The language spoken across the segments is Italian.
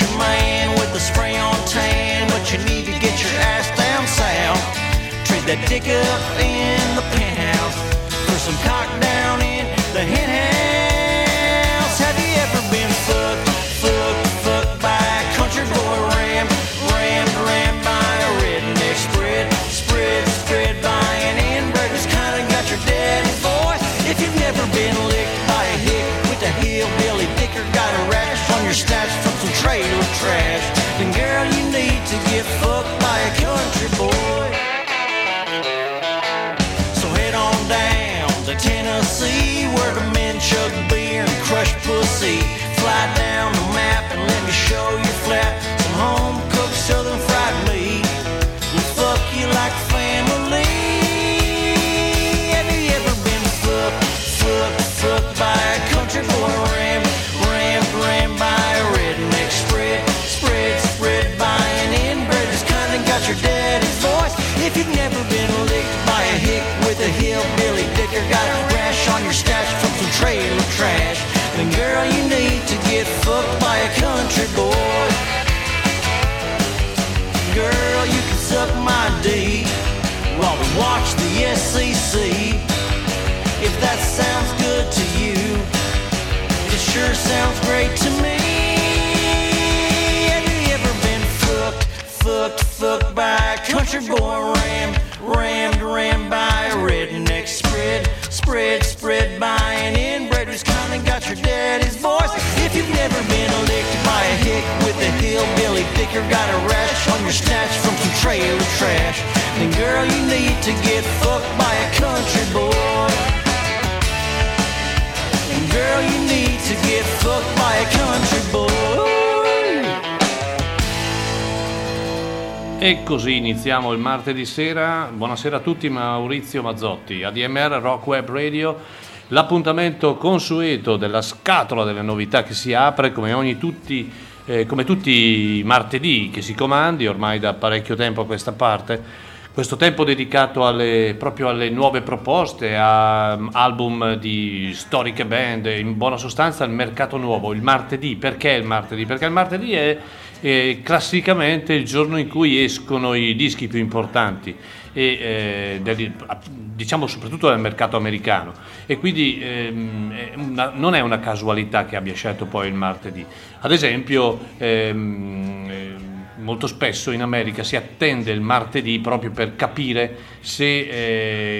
you your man with the spray on tan, but you need to get your ass down south. Trade that dick up in the penthouse country boy. Rash on your snatch from some trailer trash, then girl you need to get fucked by a country boy. And girl, you need to get fucked by a country boy. E così iniziamo il martedì sera. Buonasera a tutti, Maurizio Mazzotti, ADMR Rock Web Radio. L'appuntamento consueto della scatola delle novità che si apre come, ogni tutti, eh, come tutti i martedì che si comandi, ormai da parecchio tempo a questa parte. Questo tempo dedicato alle, proprio alle nuove proposte, a um, album di storiche band, in buona sostanza al mercato nuovo, il martedì. Perché il martedì? Perché il martedì è eh, classicamente il giorno in cui escono i dischi più importanti e, eh, del- diciamo soprattutto nel mercato americano e quindi ehm, una- non è una casualità che abbia scelto poi il martedì. Ad esempio ehm, ehm, molto spesso in America si attende il martedì proprio per capire se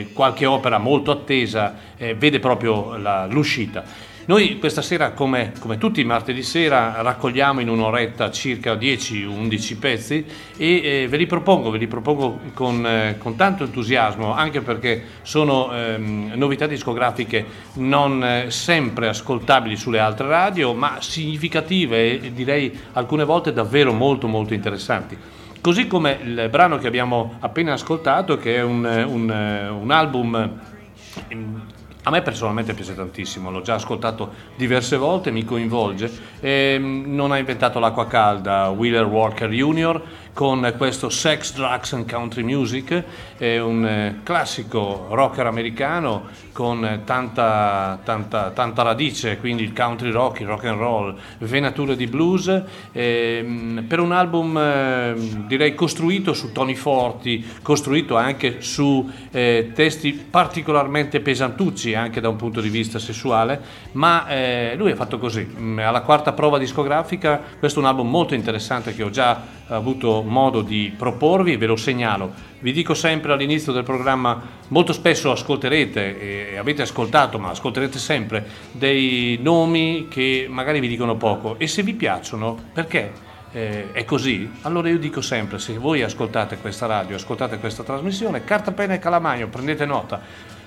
eh, qualche opera molto attesa eh, vede proprio la- l'uscita. Noi questa sera, come, come tutti i martedì sera, raccogliamo in un'oretta circa 10-11 pezzi e eh, ve li propongo, ve li propongo con, eh, con tanto entusiasmo, anche perché sono ehm, novità discografiche non eh, sempre ascoltabili sulle altre radio, ma significative e direi alcune volte davvero molto molto interessanti. Così come il brano che abbiamo appena ascoltato, che è un, un, eh, un album ehm, a me personalmente piace tantissimo, l'ho già ascoltato diverse volte, mi coinvolge. Ehm, non ha inventato l'acqua calda Wheeler Walker Jr. con questo Sex, Drugs and Country Music, è un eh, classico rocker americano con tanta, tanta, tanta radice, quindi il country rock, il rock and roll, venature di blues, ehm, per un album eh, direi costruito su toni forti, costruito anche su eh, testi particolarmente pesantucci anche da un punto di vista sessuale, ma eh, lui è fatto così. Mm, Alla quarta prova discografica, questo è un album molto interessante che ho già avuto modo di proporvi e ve lo segnalo. Vi dico sempre all'inizio del programma, molto spesso ascolterete e avete ascoltato, ma ascolterete sempre dei nomi che magari vi dicono poco e se vi piacciono, perché? eh, è così, allora io dico sempre, se voi ascoltate questa radio, ascoltate questa trasmissione, carta, penna e calamagno, prendete nota.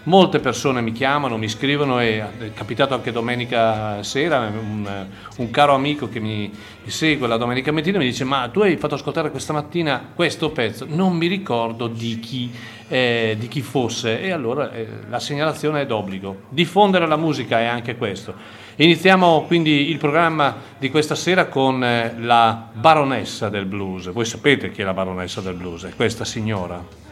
Molte persone mi chiamano, mi scrivono e è capitato anche domenica sera, un, un caro amico che mi segue la domenica mattina mi dice ma tu hai fatto ascoltare questa mattina questo pezzo, non mi ricordo di chi, eh, di chi fosse e allora eh, la segnalazione è d'obbligo. Diffondere la musica è anche questo. Iniziamo quindi il programma di questa sera con eh, la baronessa del blues. Voi sapete chi è la baronessa del blues? È questa signora.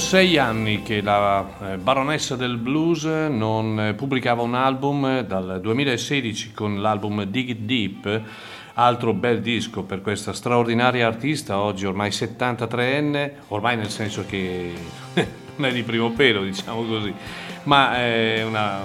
sei anni che la eh, baronessa del blues non eh, pubblicava un album, eh, dal 2016 con l'album Dig It Deep, altro bel disco per questa straordinaria artista, oggi ormai 73enne, ormai nel senso che non è di primo pelo, diciamo così, ma è una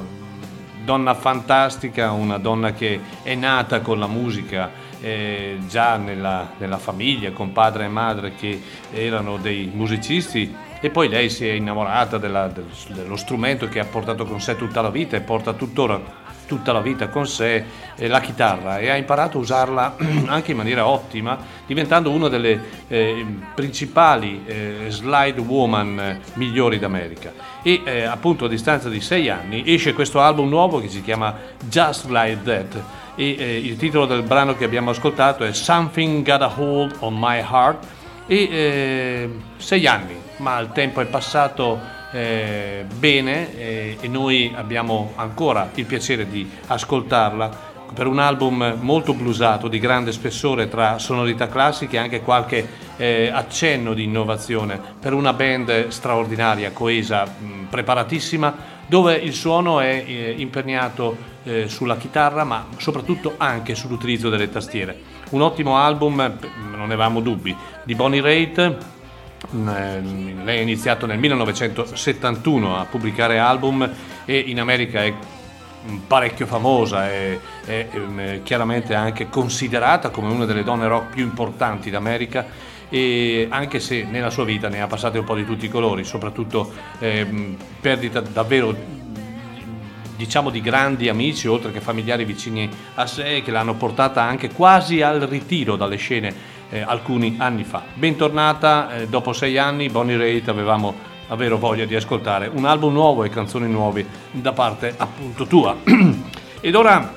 donna fantastica, una donna che è nata con la musica. Eh, già nella, nella, famiglia con padre e madre che erano dei musicisti e poi lei si è innamorata della, dello strumento che ha portato con sé tutta la vita e porta tuttora tutta la vita con sé eh, la chitarra. E ha imparato a usarla anche in maniera ottima, diventando una delle eh, principali eh, slide woman eh, migliori d'America. E eh, appunto a distanza di sei anni esce questo album nuovo che si chiama Just Like That. E eh, il titolo del brano che abbiamo ascoltato è Something Got a Hold on My Heart. E sei anni ma il tempo è passato eh, bene eh, e noi abbiamo ancora il piacere di ascoltarla per un album molto blusato, di grande spessore tra sonorità classiche e anche qualche eh, accenno di innovazione, per una band straordinaria, coesa, mh, preparatissima, dove il suono è eh, imperniato eh, sulla chitarra, ma soprattutto anche sull'utilizzo delle tastiere. Un ottimo album, non avevamo dubbi, di Bonnie Raitt, lei ha iniziato nel 1971 a pubblicare album e in America è parecchio famosa e è, è chiaramente anche considerata come una delle donne rock più importanti d'America e anche se nella sua vita ne ha passate un po' di tutti i colori, soprattutto eh, perdita davvero diciamo di grandi amici oltre che familiari vicini a sé che l'hanno portata anche quasi al ritiro dalle scene eh, alcuni anni fa. Bentornata, eh, dopo sei anni Bonnie Raitt avevamo davvero voglia di ascoltare un album nuovo e canzoni nuove da parte appunto tua. Ed ora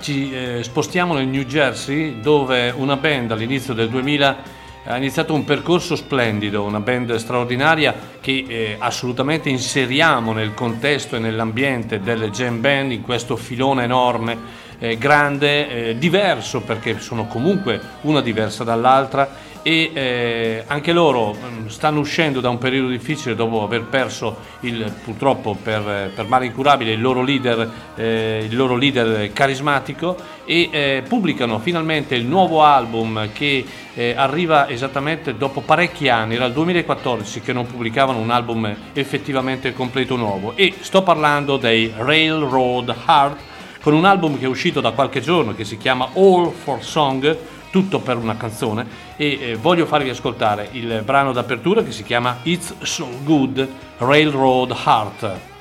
ci eh, spostiamo nel New Jersey dove una band all'inizio del 2000 ha iniziato un percorso splendido, una band straordinaria che eh, assolutamente inseriamo nel contesto e nell'ambiente delle jam band in questo filone enorme, eh, grande, eh, diverso perché sono comunque una diversa dall'altra e eh, anche loro mm, stanno uscendo da un periodo difficile dopo aver perso il, purtroppo per, per male incurabile il loro leader, eh, il loro leader carismatico e eh, pubblicano finalmente il nuovo album che eh, arriva esattamente dopo parecchi anni, era il 2014 che non pubblicavano un album effettivamente completo nuovo. E sto parlando dei Railroad Heart con un album che è uscito da qualche giorno che si chiama All for Song tutto per una canzone e eh, voglio farvi ascoltare il brano d'apertura che si chiama It's So Good Railroad Heart.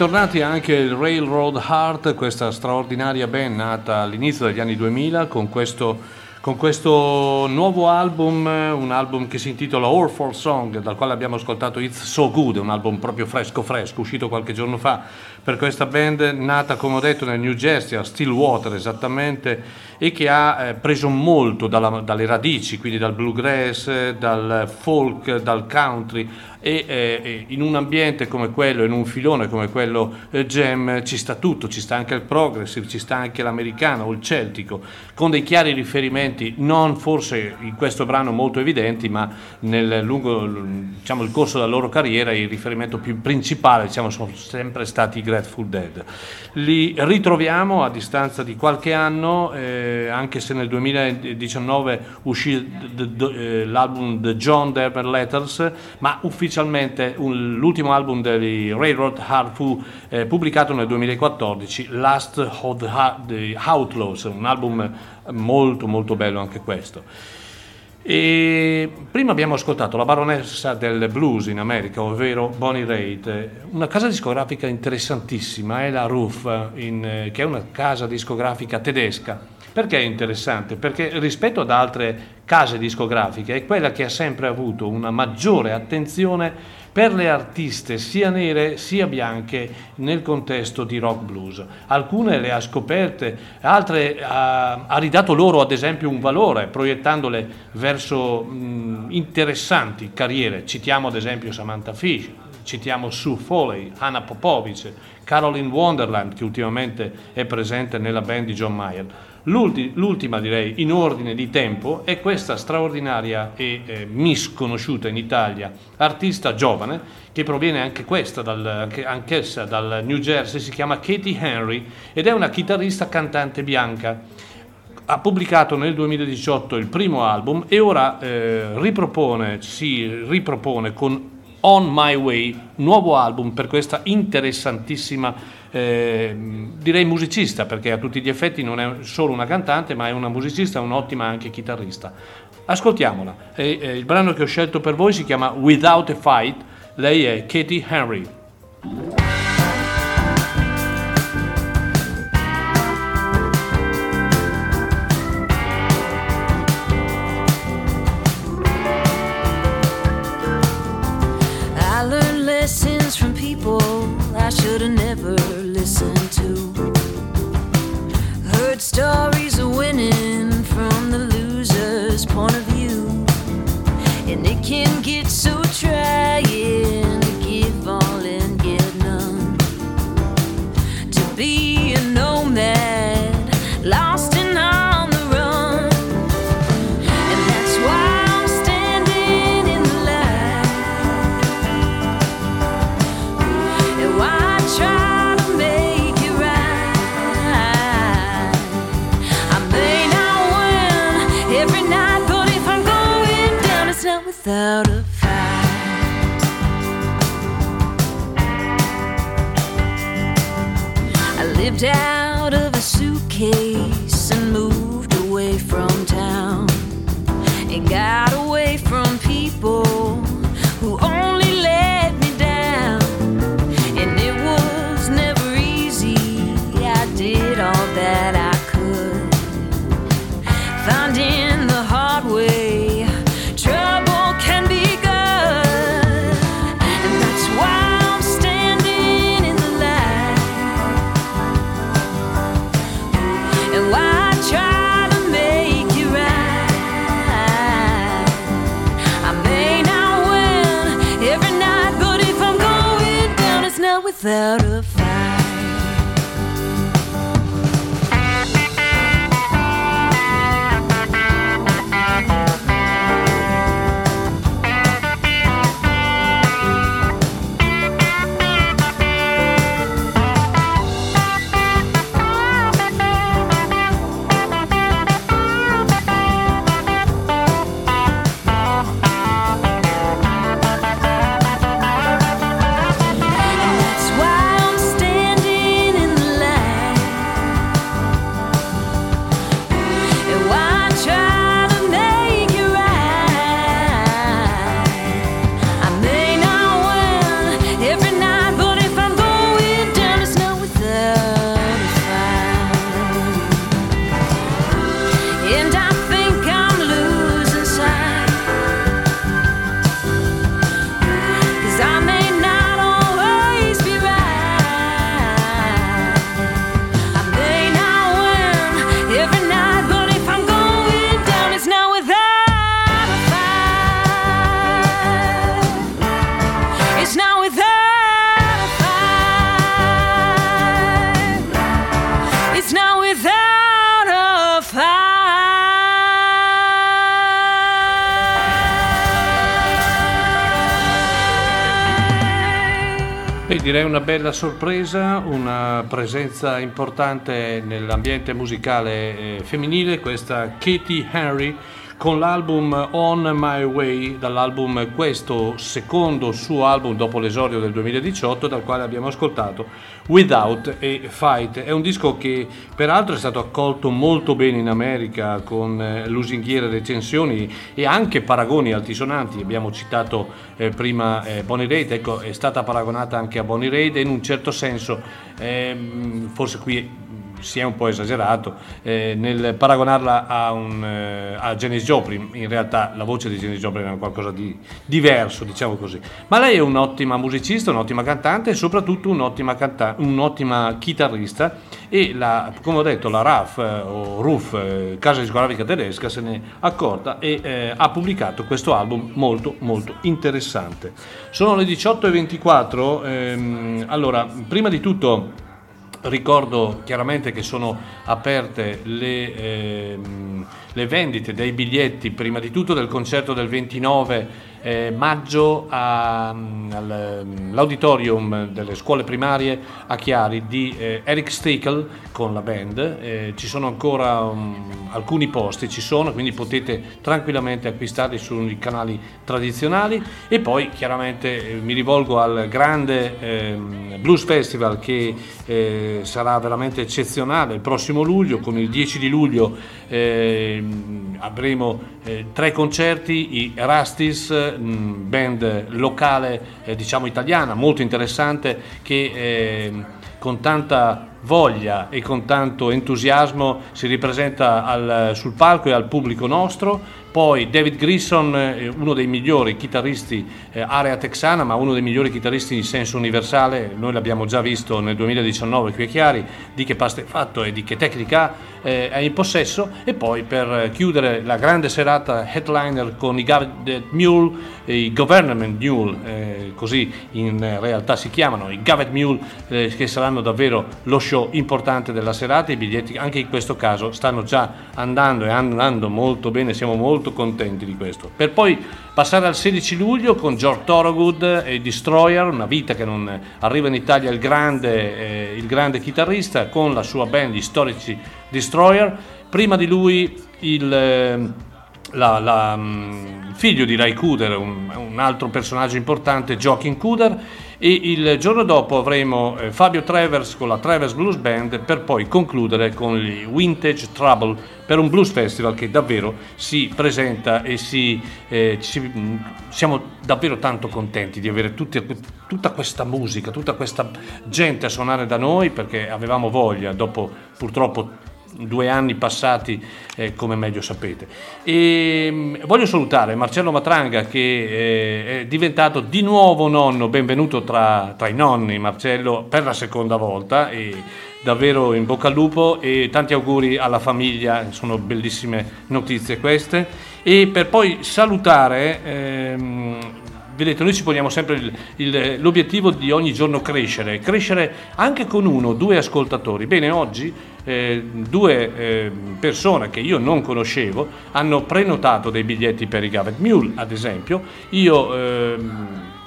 Bentornati anche il Railroad Heart, questa straordinaria band nata all'inizio degli anni 2000 con questo, con questo nuovo album, un album che si intitola All for Song, dal quale abbiamo ascoltato It's So Good, un album proprio fresco fresco, uscito qualche giorno fa per questa band nata, come ho detto, nel New Jersey, a Stillwater esattamente, e che ha eh, preso molto dalla- dalle radici, quindi dal bluegrass, dal folk, dal country, e eh, in un ambiente come quello, in un filone come quello eh, jam, ci sta tutto, ci sta anche il progressive, ci sta anche l'americano o il celtico, con dei chiari riferimenti, non forse in questo brano molto evidenti, ma nel lungo diciamo, il corso della loro carriera il riferimento più principale diciamo, sono sempre stati i Grateful Dead. Li ritroviamo a distanza di qualche anno, eh, anche se nel 2019 uscì d- d- eh, l'album The John Denver Letters, ma ufficialmente un- l'ultimo album degli Railroad Heart fu eh, pubblicato nel 2014, Last of the the Outlaws, un album molto molto bello anche questo. E prima abbiamo ascoltato la baronessa del blues in America, ovvero Bonnie Raitt, una casa discografica interessantissima, è la Roof, in- eh, che è una casa discografica tedesca. Perché è interessante? Perché rispetto ad altre case discografiche è quella che ha sempre avuto una maggiore attenzione per le artiste sia nere sia bianche nel contesto di rock blues. Alcune le ha scoperte, altre ha, ha ridato loro ad esempio un valore, proiettandole verso mh, interessanti carriere. Citiamo ad esempio Samantha Fish, citiamo Sue Foley, Hannah Popovic, Caroline Wonderland che ultimamente è presente nella band di John Mayer. L'ulti- l'ultima direi in ordine di tempo è questa straordinaria e eh, misconosciuta in Italia artista giovane che proviene anche questa dal, anche- anch'essa dal New Jersey, si chiama Katie Henry ed è una chitarrista cantante bianca. Ha pubblicato nel 2018 il primo album e ora eh, ripropone, si ripropone con On My Way, nuovo album per questa interessantissima, eh, direi musicista, perché a tutti gli effetti non è solo una cantante, ma è una musicista, un'ottima anche chitarrista. Ascoltiamola. E, eh, il brano che ho scelto per voi si chiama Without a Fight, lei è Katie Henry. story. Una bella sorpresa, una presenza importante nell'ambiente musicale eh, femminile, questa Katie Henry con l'album On My Way, dall'album questo secondo suo album dopo l'esordio del 2018, dal quale abbiamo ascoltato Without a Fight. È un disco che peraltro è stato accolto molto bene in America con eh, lusinghiere recensioni e anche paragoni altisonanti. Abbiamo citato eh, prima eh, Bonnie Raitt, ecco, è stata paragonata anche a Bonnie Raitt e in un certo senso, ehm, forse qui si è un po' esagerato eh, nel paragonarla a, un, eh, a Janis Joplin, in realtà la voce di Janis Joplin è qualcosa di diverso, diciamo così. Ma lei è un'ottima musicista, un'ottima cantante e soprattutto un'ottima, canta- un'ottima chitarrista e la, come ho detto la RAF eh, o RUF, eh, casa discografica tedesca, se ne è accorta e eh, ha pubblicato questo album molto molto interessante. Sono le 18.24, ehm, allora prima di tutto Ricordo chiaramente che sono aperte le, ehm, le, vendite dei biglietti, prima di tutto del concerto del 29 eh, maggio a, mm, all'auditorium delle scuole primarie a Chiari di eh, Eric Stickel con la band. Eh, ci sono ancora um, alcuni posti, ci sono, quindi potete tranquillamente acquistarli sui canali tradizionali e poi chiaramente eh, mi rivolgo al grande ehm, Blues Festival che eh, sarà veramente eccezionale il prossimo luglio, con il 10 di luglio ehm, avremo eh, tre concerti, i Rastis, mh, band locale diciamo italiana, molto interessante che ehm, con tanta voglia e con tanto entusiasmo si ripresenta al, sul palco e al pubblico nostro. Poi David Grissom, eh, uno dei migliori chitarristi eh, area texana, ma uno dei migliori chitarristi in senso universale, noi l'abbiamo già visto nel 2019 qui a Chiari, di che pasta è fatto e di che tecnica eh, è in possesso. E poi per chiudere la grande serata headliner con i Gavet Mule, i Government Mule, così in realtà si chiamano, i Gavet Mule, che saranno davvero lo show importante della serata, i biglietti anche in questo caso stanno già andando e andando molto bene, siamo molto contenti di questo. Per poi passare al 16 luglio con George Thorogood e Destroyer, una vita che non arriva in Italia il grande, eh, il grande chitarrista con la sua band, gli storici Destroyer, prima di lui il... Eh, la, la, il figlio di Ray Cooder, un, un altro personaggio importante, Joaquin Cooder, e il giorno dopo avremo eh, Fabio Travers con la Travers Blues Band per poi concludere con il Vintage Trouble per un blues festival che davvero si presenta e si, eh, ci, siamo davvero tanto contenti di avere tutti, tutta questa musica, tutta questa gente a suonare da noi perché avevamo voglia dopo purtroppo due anni passati eh, come meglio sapete. E, mm, voglio salutare Marcello Matranga che eh, è diventato di nuovo nonno, benvenuto tra, tra, i nonni Marcello per la seconda volta e davvero in bocca al lupo e tanti auguri alla famiglia, sono bellissime notizie queste. E per poi salutare... Ehm, vedete, noi ci poniamo sempre il, il, l'obiettivo di ogni giorno crescere, crescere anche con uno due ascoltatori. Bene, oggi eh, due eh, persone che io non conoscevo hanno prenotato dei biglietti per i Gavet Mule, ad esempio. Io eh,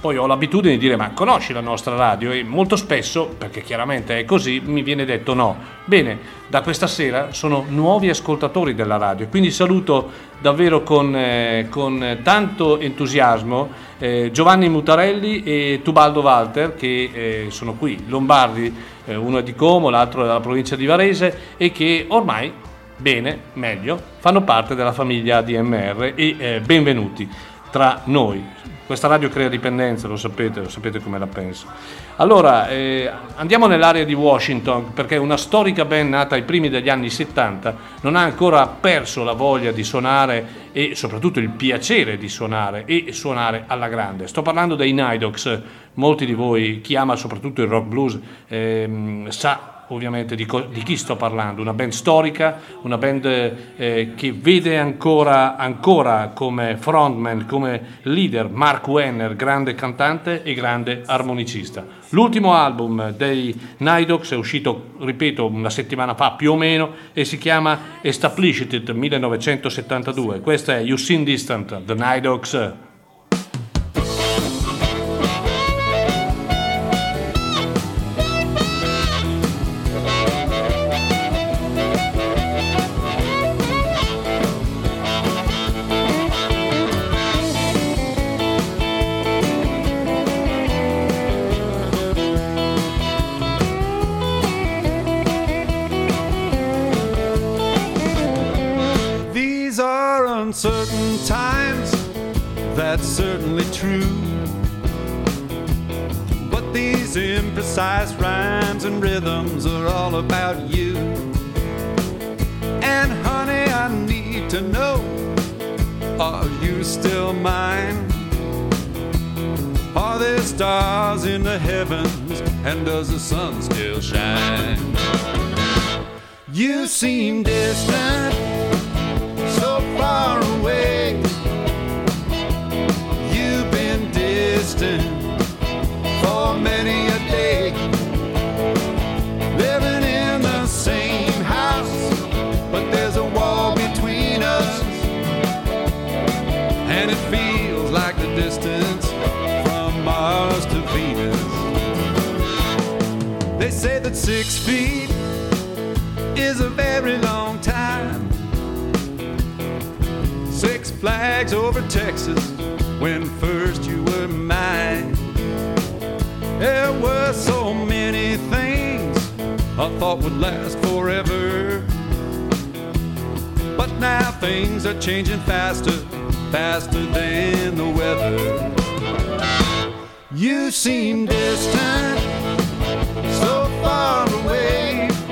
poi ho l'abitudine di dire ma conosci la nostra radio e molto spesso, perché chiaramente è così, mi viene detto no. Bene, da questa sera sono nuovi ascoltatori della radio, quindi saluto davvero con, eh, con tanto entusiasmo eh, Giovanni Mutarelli e Tubaldo Walter che eh, sono qui, lombardi, eh, uno è di Como, l'altro è della provincia di Varese e che ormai, bene, meglio, fanno parte della famiglia DMR e eh, benvenuti tra noi. Questa radio crea dipendenza, lo sapete, lo sapete come la penso. Allora, eh, andiamo nell'area di Washington perché una storica band nata ai primi degli anni 70 non ha ancora perso la voglia di suonare e soprattutto il piacere di suonare e suonare alla grande. Sto parlando dei Nidox, molti di voi, chi ama soprattutto il rock blues, ehm, sa ovviamente di, co- di, chi sto parlando, una band storica, una band eh, che vede ancora, ancora, come frontman, come leader Mark Wenner, grande cantante e grande armonicista. L'ultimo album dei Nidox è uscito, ripeto, una settimana fa più o meno e si chiama Established 1972. Questa è You Seen Distant, The Nidox. Uncertain times, that's certainly true. But these imprecise rhymes and rhythms are all about you. And honey, I need to know are you still mine? Are there stars in the heavens and does the sun still shine? You seem distant, six feet is a very long time. Six flags over Texas when first you were mine. There were so many things I thought would last forever. But now things are changing faster, faster than the weather. You seem distant, far away.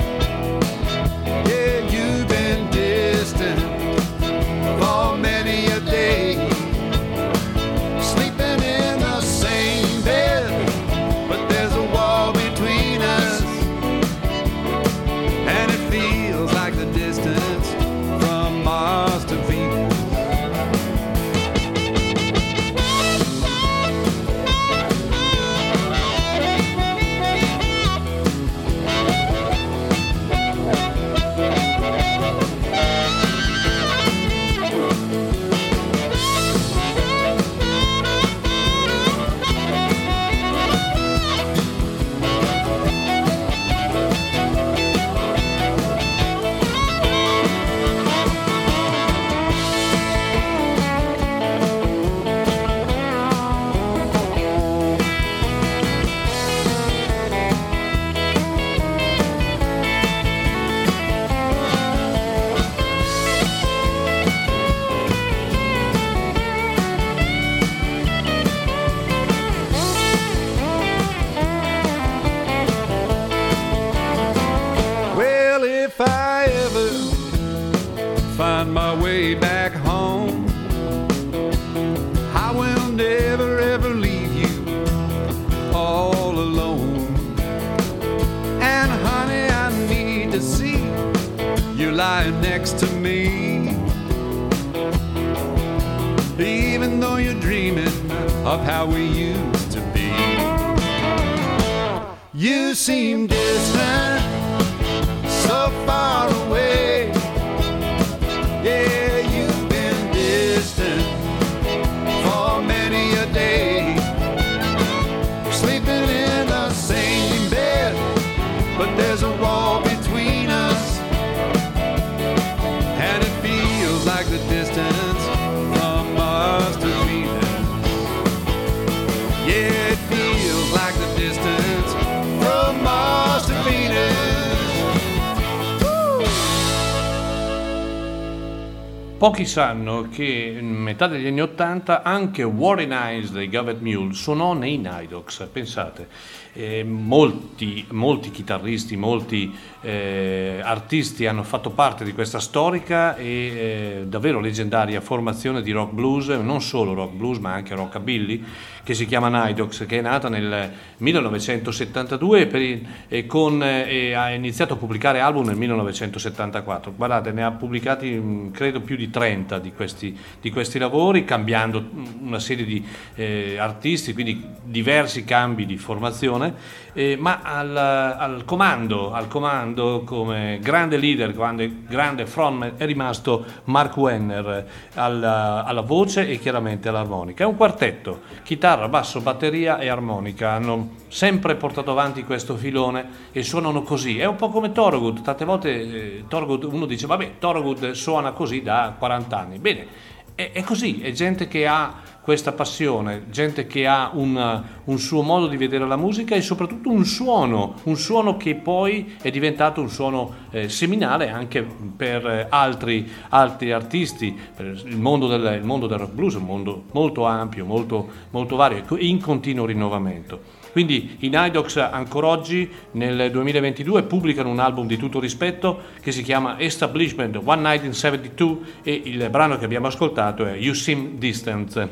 Sanno che in metà degli anni Ottanta anche Warren Hines dei Gavet Mule suonò nei Nidox, pensate. Eh, molti, molti chitarristi, molti eh, artisti hanno fatto parte di questa storica e eh, davvero leggendaria formazione di rock blues, non solo rock blues ma anche rockabilly, che si chiama Nidox, che è nata nel 1972 e, per il- e con- e ha iniziato a pubblicare album nel 1974. Guardate, ne ha pubblicati mh, credo più di 30 di questi, di questi lavori, cambiando mh, una serie di eh, artisti, quindi diversi cambi di formazione, eh, ma al, al comando, al comando come grande leader, grande, grande frontman è rimasto Mark Wenner eh, alla, alla voce e chiaramente all'armonica. È un quartetto, chitarra, basso, batteria e armonica. Hanno sempre portato avanti questo filone e suonano così. È un po' come Thorogood, tante volte eh, Thorogood, uno dice vabbè Thorogood suona così da 40 anni. Bene, è, è così, è gente che ha questa passione, gente che ha un, un suo modo di vedere la musica e soprattutto un suono, un suono che poi è diventato un suono eh, seminale anche per eh, altri, altri artisti. Per il, mondo del, il mondo del rock blues un mondo molto ampio, molto, molto vario e in continuo rinnovamento. Quindi i Nidox ancora oggi nel 2022 pubblicano un album di tutto rispetto che si chiama Establishment One Night in 72 e il brano che abbiamo ascoltato è You Seem Distant.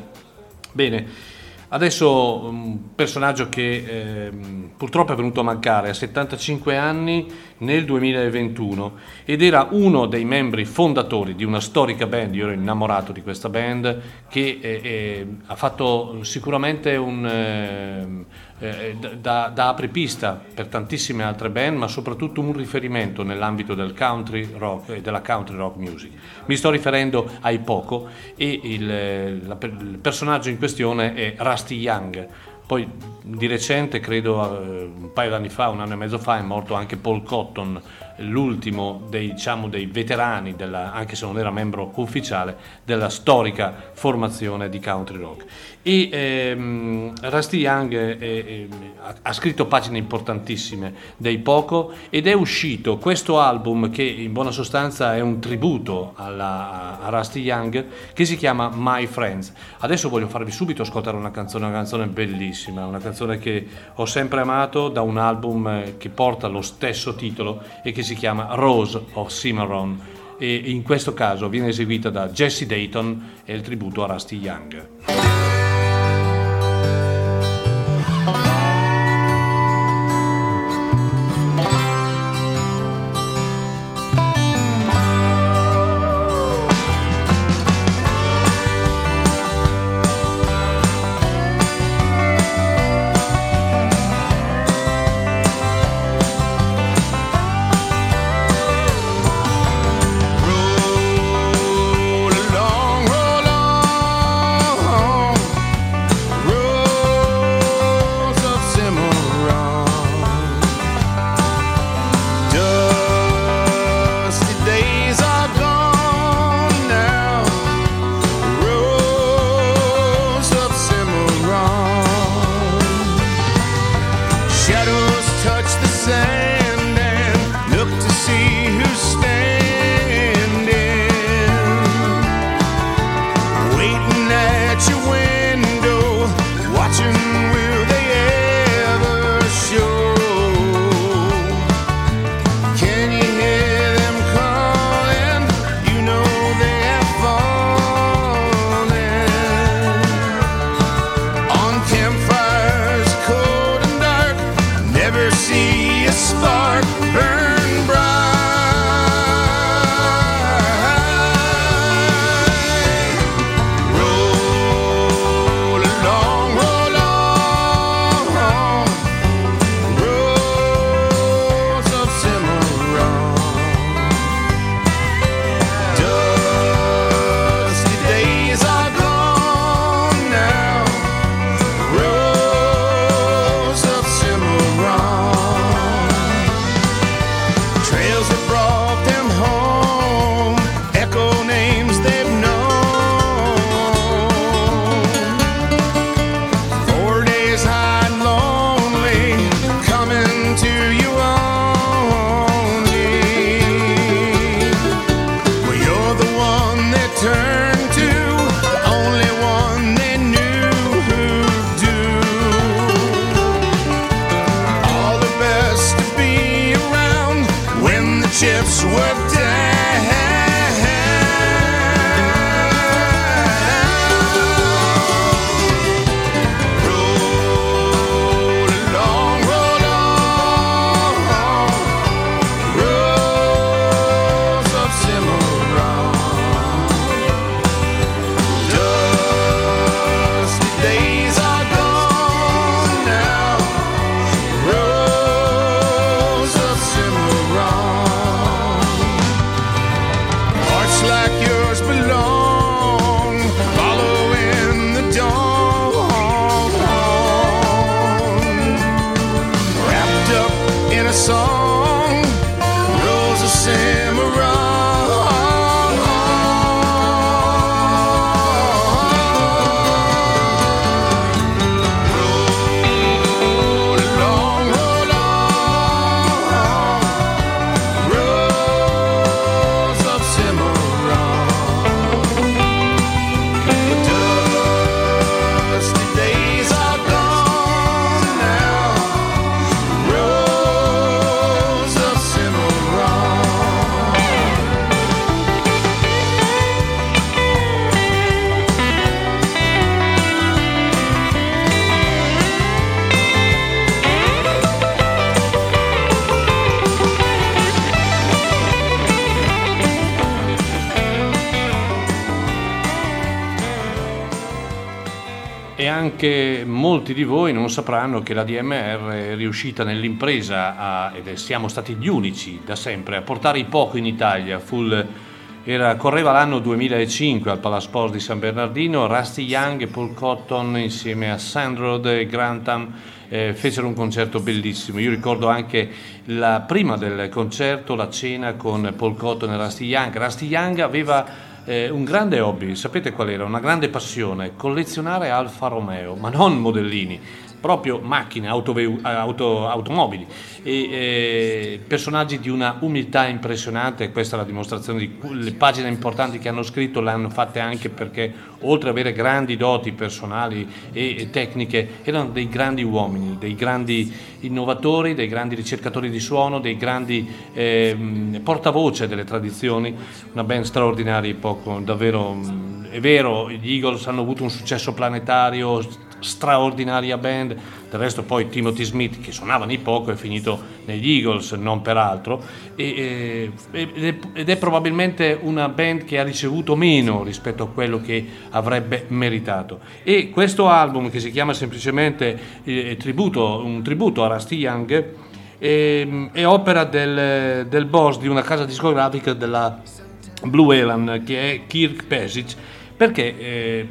Bene, adesso un personaggio che eh, purtroppo è venuto a mancare a 75 anni nel 2021 ed era uno dei membri fondatori di una storica band, io ero innamorato di questa band, che eh, eh, ha fatto sicuramente un... Eh, eh, da, da apripista per tantissime altre band, ma soprattutto un riferimento nell'ambito del country rock e della country rock music. Mi sto riferendo ai Poco e il, la, il personaggio in questione è Rusty Young. Poi di recente, credo eh, un paio d'anni fa, un anno e mezzo fa, è morto anche Paul Cotton, l'ultimo dei, diciamo, dei veterani, della, anche se non era membro ufficiale, della storica formazione di country rock. E ehm, Rusty Young è, è, ha scritto pagine importantissime dei Poco ed è uscito questo album che in buona sostanza è un tributo alla, a Rusty Young che si chiama My Friends. Adesso voglio farvi subito ascoltare una canzone, una canzone bellissima, una canzone che ho sempre amato da un album che porta lo stesso titolo e che si chiama Rose of Cimarron e in questo caso viene eseguita da Jesse Dayton e il tributo a Rusty Young. whisper anche molti di voi non sapranno che la DMR è riuscita nell'impresa a- ed è- siamo stati gli unici da sempre a portare i poco in Italia. Fu il- era- correva l'anno 2005 al Palasport di San Bernardino, Rusty Young e Paul Cotton insieme a Sandrod e Grantham eh, fecero un concerto bellissimo. Io ricordo anche la prima del concerto, la cena con Paul Cotton e Rusty Young. Rusty Young aveva eh, un grande hobby, sapete qual era? Una grande passione, collezionare Alfa Romeo, ma non modellini, proprio macchine, autoveu- auto- automobili. E eh, personaggi di una umiltà impressionante, questa è la dimostrazione di le pagine importanti che hanno scritto le hanno fatte anche perché oltre ad avere grandi doti personali e, e tecniche erano dei grandi uomini, dei grandi innovatori, dei grandi ricercatori di suono, dei grandi ehm, portavoce delle tradizioni, una band straordinaria, poco, davvero mm, è vero, gli Eagles hanno avuto un successo planetario straordinaria band, del resto poi Timothy Smith che suonava di poco è finito negli Eagles, non per altro, e, eh, ed, è, probabilmente una band che ha ricevuto meno rispetto a quello che avrebbe meritato. E questo album che si chiama semplicemente eh, tributo, un tributo a Rusty Young ehm, è opera del, del boss di una casa discografica della Blue Elan che è Kirk Pesic perché eh,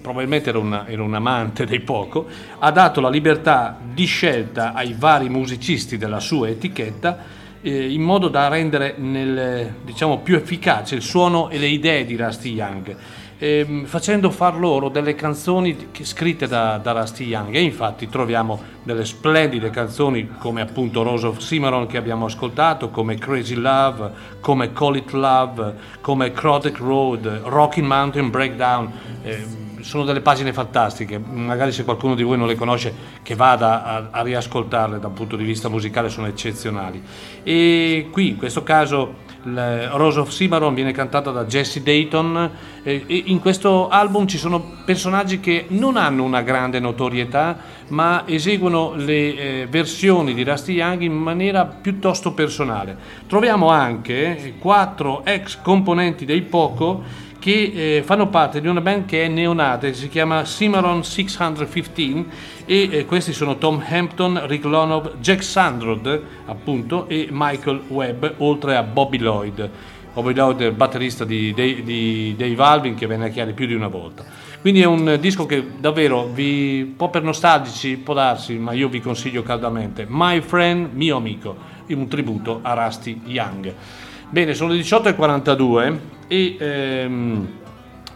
probabilmente era, una- era un amante dei poco, ha dato la libertà di scelta ai vari musicisti della sua etichetta eh, in modo da rendere nel, diciamo, più efficace il suono e le idee di Rusty Young. ehm, facendo far loro delle canzoni scritte da, da Rusty Young e infatti troviamo delle splendide canzoni come appunto Rose of Cimarron che abbiamo ascoltato, come Crazy Love, come Call It Love, come Crotic Road, Rocking Mountain Breakdown. ehm, sono delle pagine fantastiche, magari se qualcuno di voi non le conosce che vada a, a riascoltarle da un punto di vista musicale sono eccezionali. E qui in questo caso Rose of Cimarron viene cantata da Jesse Dayton eh, e in questo album ci sono personaggi che non hanno una grande notorietà ma eseguono le eh, versioni di Rusty Young in maniera piuttosto personale. Troviamo anche quattro ex componenti dei Poco che eh, fanno parte di una band che è neonata, si chiama Cimarron 615 e eh, questi sono Tom Hampton, Rick Lonov, Jack Sandrod appunto e Michael Webb oltre a Bobby Lloyd. Bobby Lloyd il batterista di, Dave- di Dave Alvin che venne a chiari più di una volta. Quindi è un disco che davvero vi, un po' per nostalgici può darsi, ma io vi consiglio caldamente. My Friend, mio amico, un tributo a Rusty Young. Bene, sono le 18.42 e ehm,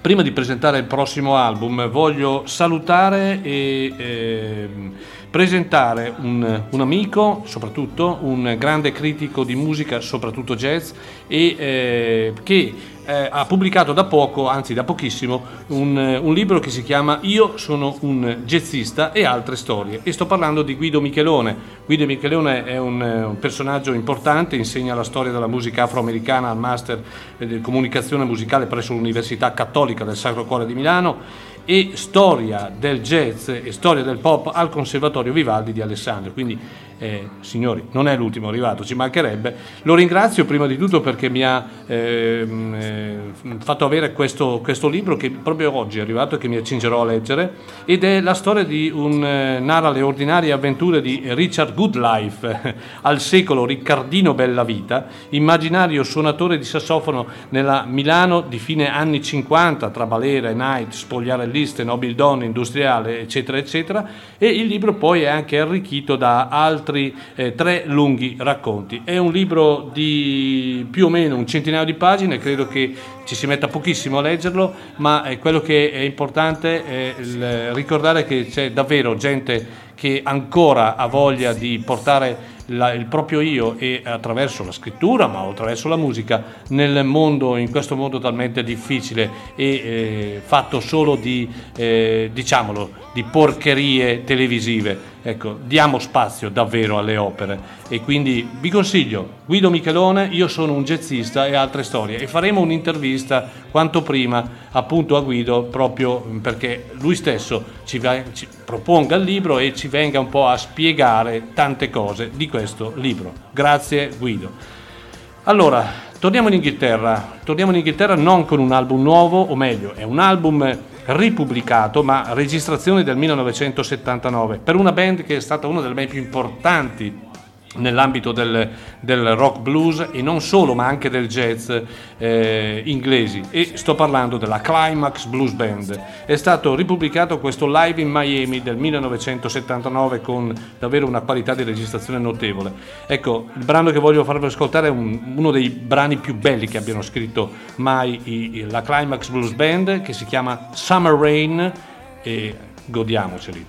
prima di presentare il prossimo album voglio salutare e ehm, presentare un, un amico, soprattutto un grande critico di musica, soprattutto jazz, e eh, che eh, ha pubblicato da poco, anzi da pochissimo, un, eh, un libro che si chiama Io sono un jazzista e altre storie. E sto parlando di Guido Michelone. Guido Michelone è un, eh, un personaggio importante, insegna la storia della musica afroamericana al Master eh, di Comunicazione Musicale presso l'Università Cattolica del Sacro Cuore di Milano e storia del jazz e storia del pop al Conservatorio Vivaldi di Alessandria. Quindi, eh, signori, non è l'ultimo arrivato, ci mancherebbe. Lo ringrazio prima di tutto perché mi ha ehm, eh, fatto avere questo, questo libro che proprio oggi è arrivato e che mi accingerò a leggere ed è la storia di un eh, narra le ordinarie avventure di Richard Goodlife al secolo Riccardino Bellavita, immaginario suonatore di sassofono nella Milano di fine anni 50 tra Balera e Night, Spogliarelliste, Nobili Donne, Industriale, eccetera, eccetera. E il libro poi è anche arricchito da altri eh, tre lunghi racconti. È un libro di più o meno un centinaio di pagine, credo che ci si metta pochissimo a leggerlo, ma eh, quello che è importante è ricordare che c'è davvero gente che ancora ha voglia di portare la- il proprio io e attraverso la scrittura, ma attraverso la musica, nel mondo, in questo mondo talmente difficile e eh, fatto solo di, eh, diciamolo, di porcherie televisive. Ecco, diamo spazio davvero alle opere e quindi vi consiglio Guido Michelone, io sono un jazzista e altre storie e faremo un'intervista quanto prima appunto a Guido proprio perché lui stesso ci, va- ci proponga il libro e ci venga un po' a spiegare tante cose di questo libro. Grazie Guido. Allora, torniamo in Inghilterra. Torniamo in Inghilterra non con un album nuovo, o meglio, è un album ripubblicato, ma registrazioni del 1979, per una band che è stata una delle band più importanti nell'ambito del, del rock blues e non solo ma anche del jazz eh, inglesi. E sto parlando della Climax Blues Band. È stato ripubblicato questo live in Miami del 1979 con davvero una qualità di registrazione notevole. Ecco il brano che voglio farvi ascoltare è un- uno dei brani più belli che abbiano scritto mai i- la Climax Blues Band che si chiama Summer Rain e godiamoceli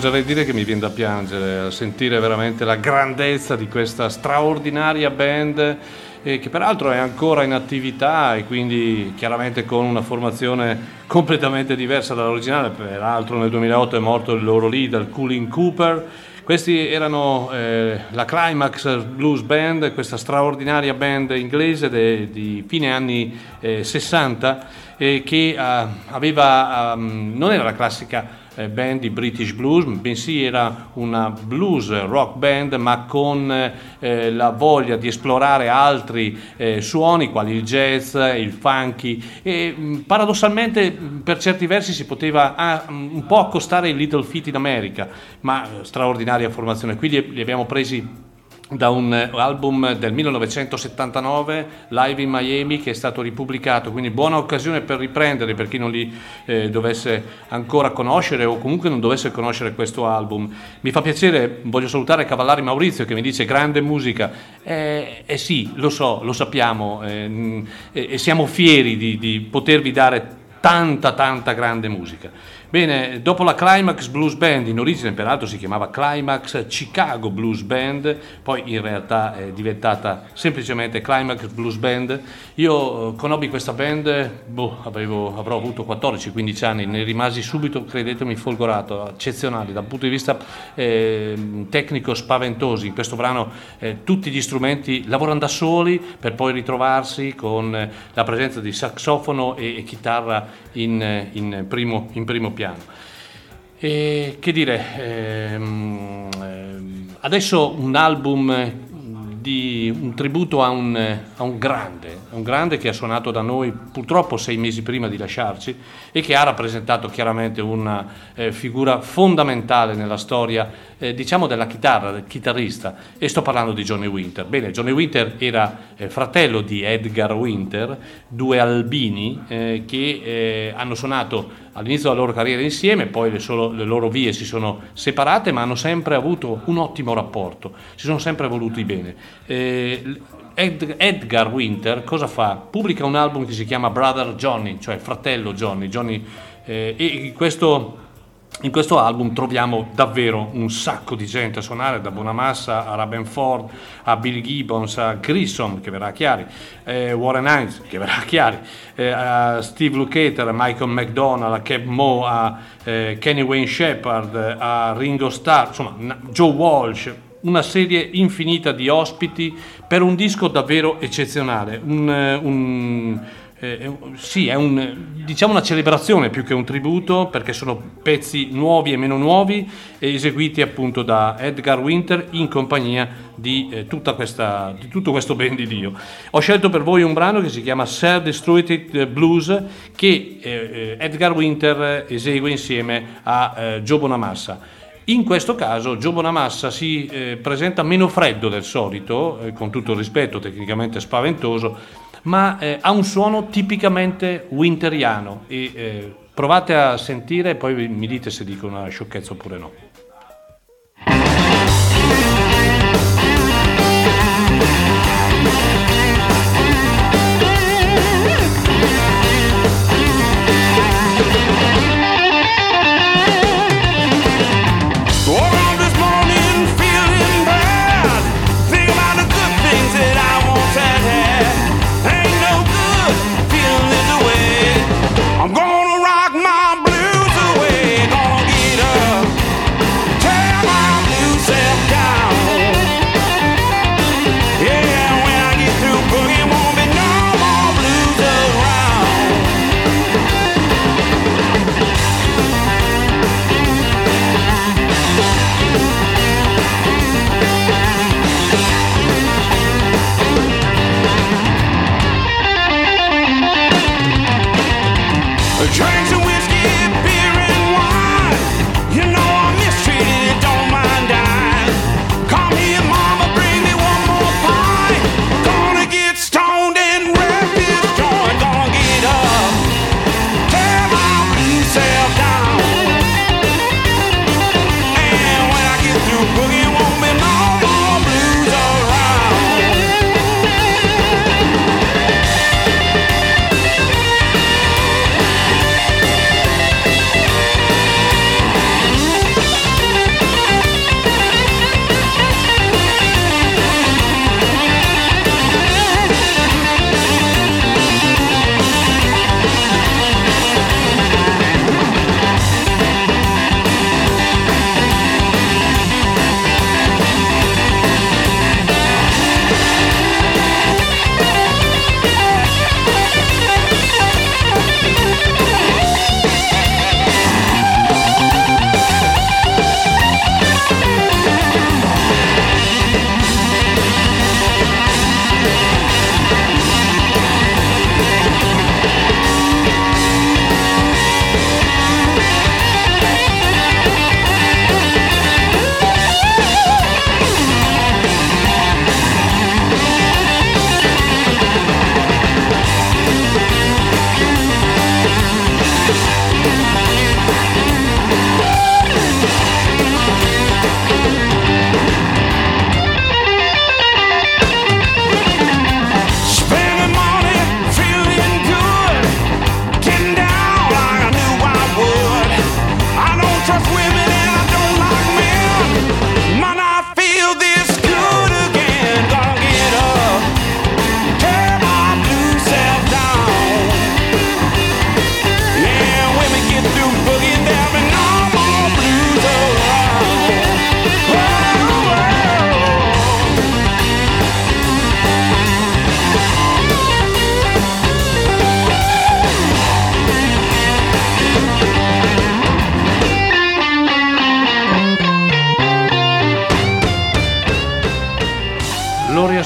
oserei dire che mi viene da piangere a sentire veramente la grandezza di questa straordinaria band eh, che peraltro è ancora in attività e quindi chiaramente con una formazione completamente diversa dall'originale, peraltro nel 2008 è morto il loro leader, Coolin Cooper. Questi erano eh, la Climax Blues Band, questa straordinaria band inglese de- di fine anni eh, 60 eh, che ah, aveva, um, non era la classica band di British Blues, bensì era una blues rock band ma con eh, la voglia di esplorare altri eh, suoni quali il jazz, il funky e mh, paradossalmente mh, per certi versi si poteva ah, mh, un po' accostare i Little Feet in America, ma eh, straordinaria formazione. Qui li, li abbiamo presi da un album del 1979, Live in Miami, che è stato ripubblicato, quindi buona occasione per riprendere per chi non li eh, dovesse ancora conoscere o comunque non dovesse conoscere questo album. Mi fa piacere, voglio salutare Cavallari Maurizio che mi dice grande musica, eh, eh sì, lo so, lo sappiamo eh, e siamo fieri di, di potervi dare tanta tanta grande musica. Bene, dopo la Climax Blues Band, in origine peraltro si chiamava Climax Chicago Blues Band, poi in realtà è diventata semplicemente Climax Blues Band, io eh, conobbi questa band, boh, avevo, avrò avuto 14-15 anni, ne rimasi subito, credetemi, folgorato, eccezionali dal punto di vista eh, tecnico spaventosi. In questo brano eh, tutti gli strumenti lavorano da soli per poi ritrovarsi con la presenza di saxofono e, e chitarra in, eh, in primo piano piano. E che dire, ehm, ehm, adesso un album di un tributo a un, a un, grande, un grande che ha suonato da noi purtroppo sei mesi prima di lasciarci e che ha rappresentato chiaramente una eh, figura fondamentale nella storia eh, diciamo della chitarra, del chitarrista e sto parlando di Johnny Winter. Bene, Johnny Winter era eh, fratello di Edgar Winter, due albini eh, che eh, hanno suonato all'inizio della loro carriera insieme, poi le, solo, le, loro vie si sono separate, ma hanno sempre avuto un ottimo rapporto, si sono sempre voluti bene. Eh, Ed, Edgar Winter cosa fa? Pubblica un album che si chiama Brother Johnny, cioè fratello Johnny, Johnny eh, e questo in questo album troviamo davvero un sacco di gente a suonare, da Bonamassa a Rabenford, a Bill Gibbons, a Grissom che verrà a Chiari, eh, Warren Hines che verrà a Chiari, eh, a Steve Lukather, a Michael McDonald, a Kev Moe, a eh, Kenny Wayne Shepard, a Ringo Starr, insomma Joe Walsh, una serie infinita di ospiti per un disco davvero eccezionale, un, un eh, sì, è un, diciamo una celebrazione più che un tributo perché sono pezzi nuovi e meno nuovi eseguiti appunto da Edgar Winter in compagnia di, eh, questa, di tutto questo ben di Dio. Ho scelto per voi un brano che si chiama Self Destroyed Blues che eh, eh, Edgar Winter esegue insieme a eh, Joe Bonamassa. In questo caso Joe Bonamassa si eh, presenta meno freddo del solito, eh, con tutto il rispetto, tecnicamente spaventoso, ma eh, ha un suono tipicamente winteriano e eh, provate a sentire e poi mi dite se dico una sciocchezza oppure no.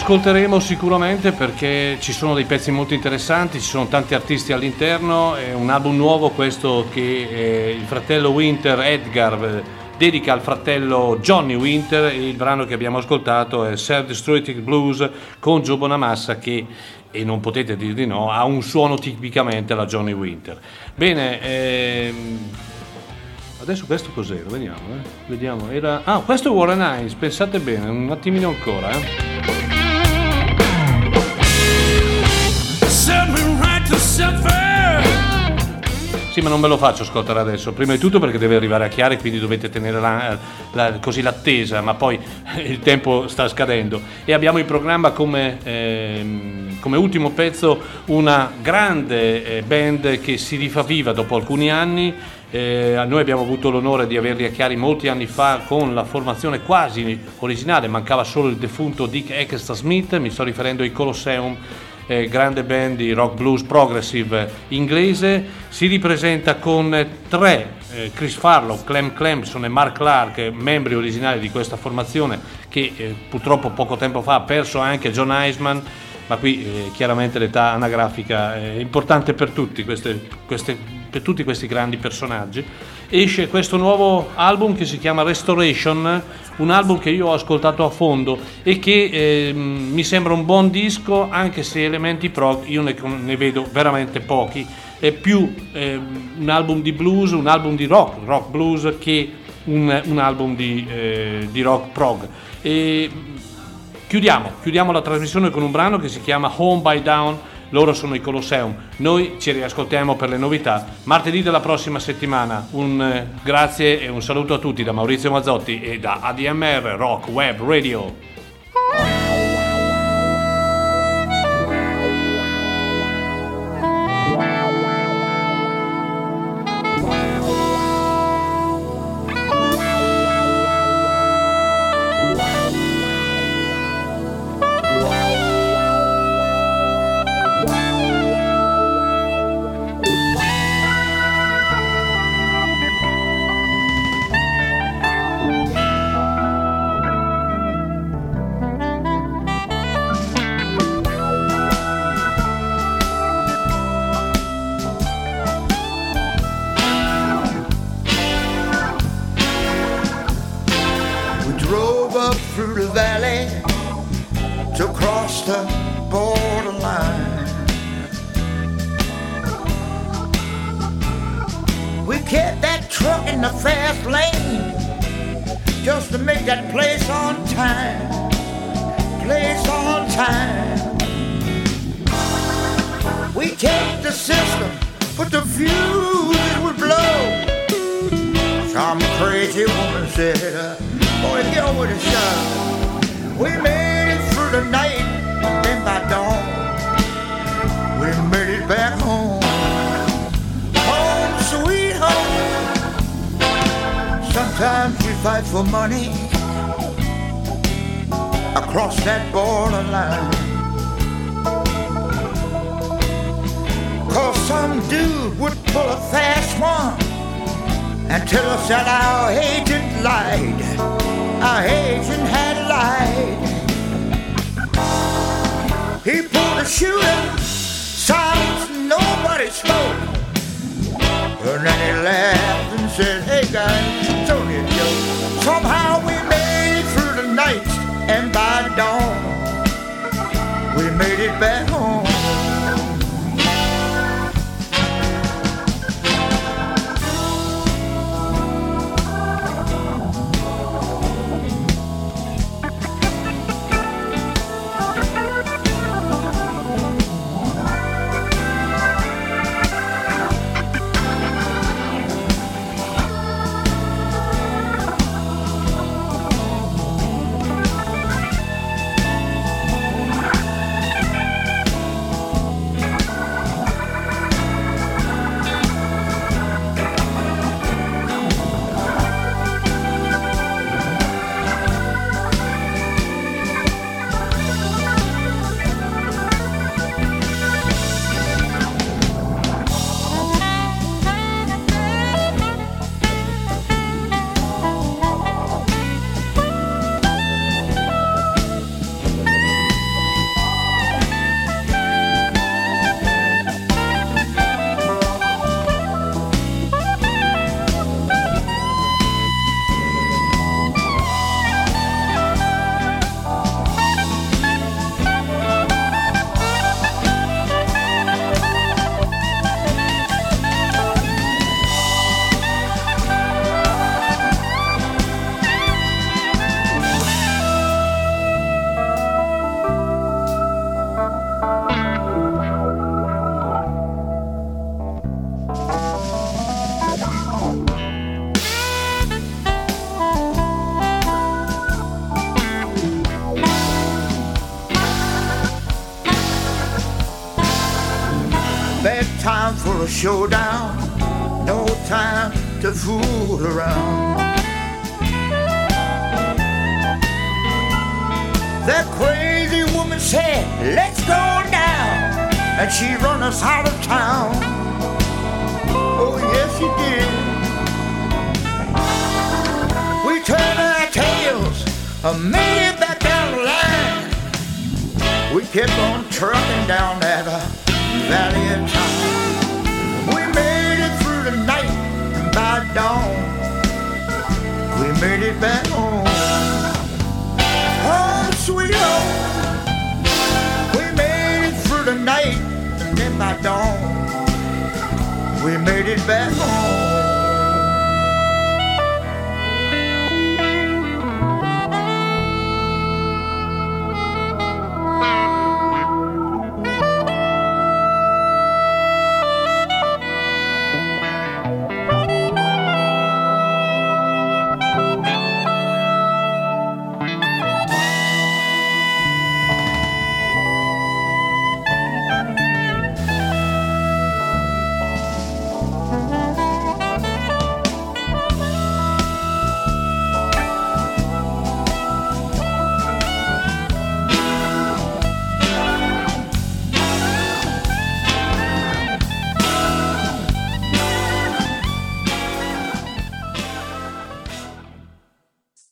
Ascolteremo sicuramente perché ci sono dei pezzi molto interessanti, ci sono tanti artisti all'interno, è un album nuovo questo che eh, il fratello Winter Edgar eh, dedica al fratello Johnny Winter e il brano che abbiamo ascoltato è Self Destructive Blues con Joe Bonamassa che e non potete dire di no, ha un suono tipicamente alla Johnny Winter. Bene, ehm, adesso questo cos'era? Vediamo, eh. Vediamo. Era... Ah, questo è Warren Hines, pensate bene, un attimino ancora. Eh. Sì, ma non ve lo faccio ascoltare adesso. Prima di tutto perché deve arrivare a Chiari, quindi dovete tenere la- la- così l'attesa, ma poi il tempo sta scadendo. E abbiamo in programma come, ehm, come ultimo pezzo una grande eh, band che si rifà viva dopo alcuni anni. Eh, noi abbiamo avuto l'onore di averli a Chiari molti anni fa con la formazione quasi originale, mancava solo il defunto Dick Extra Smith, mi sto riferendo ai Colosseum eh, grande band di rock blues progressive inglese, si ripresenta con tre, eh, Chris Farlow, Clem Clemson e Mark Clark, membri originali di questa formazione che eh, purtroppo poco tempo fa ha perso anche John Eisman, ma qui eh, chiaramente l'età anagrafica è importante per tutti, queste- queste- per tutti questi grandi personaggi. Esce questo nuovo album che si chiama Restoration, un album che io ho ascoltato a fondo e che ehm, mi sembra un buon disco, anche se elementi prog io ne, ne vedo veramente pochi. È più ehm, un album di blues, un album di rock, rock blues, che un, un album di, eh, di rock prog. E, Chiudiamo, chiudiamo la trasmissione con un brano che si chiama Home by Down, loro sono i Colosseum, noi ci riascoltiamo per le novità martedì della prossima settimana. Un eh, grazie e un saluto a tutti da Maurizio Mazzotti e da ADMR Rock Web Radio. Across that borderline. Cause some dude would pull a fast one and tell us that our agent lied. Our agent had lied. He pulled a shooter, silence, nobody spoke. And then he laughed and said, Hey guys, it's only a joke. Somehow we made it back home. Showdown. No time to fool around. That crazy woman said, let's go down. And she run us out of town. Oh, yes, she did. We turned our tails made it back down the line. We kept on trucking down that uh, valley of time. Dawn. We made it back home. Oh, sweet home. We made it through the night and then by dawn. We made it back home.